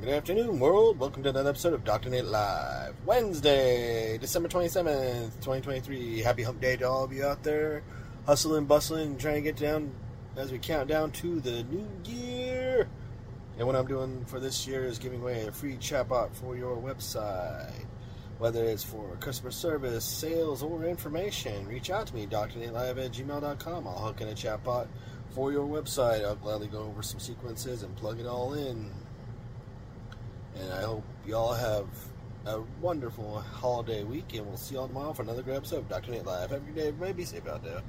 Good afternoon, world. Welcome to another episode of Dr. Nate Live. Wednesday, December 27th, 2023. Happy hump day to all of you out there. Hustling, bustling, trying to get down as we count down to the new year. And what I'm doing for this year is giving away a free chatbot for your website. Whether it's for customer service, sales, or information, reach out to me, drnatelive at gmail.com. I'll hook in a chatbot for your website. I'll gladly go over some sequences and plug it all in. I hope y'all have a wonderful holiday week, and we'll see y'all tomorrow for another great episode of Dr. Nate Live. Have a good day, everybody. Be safe out there.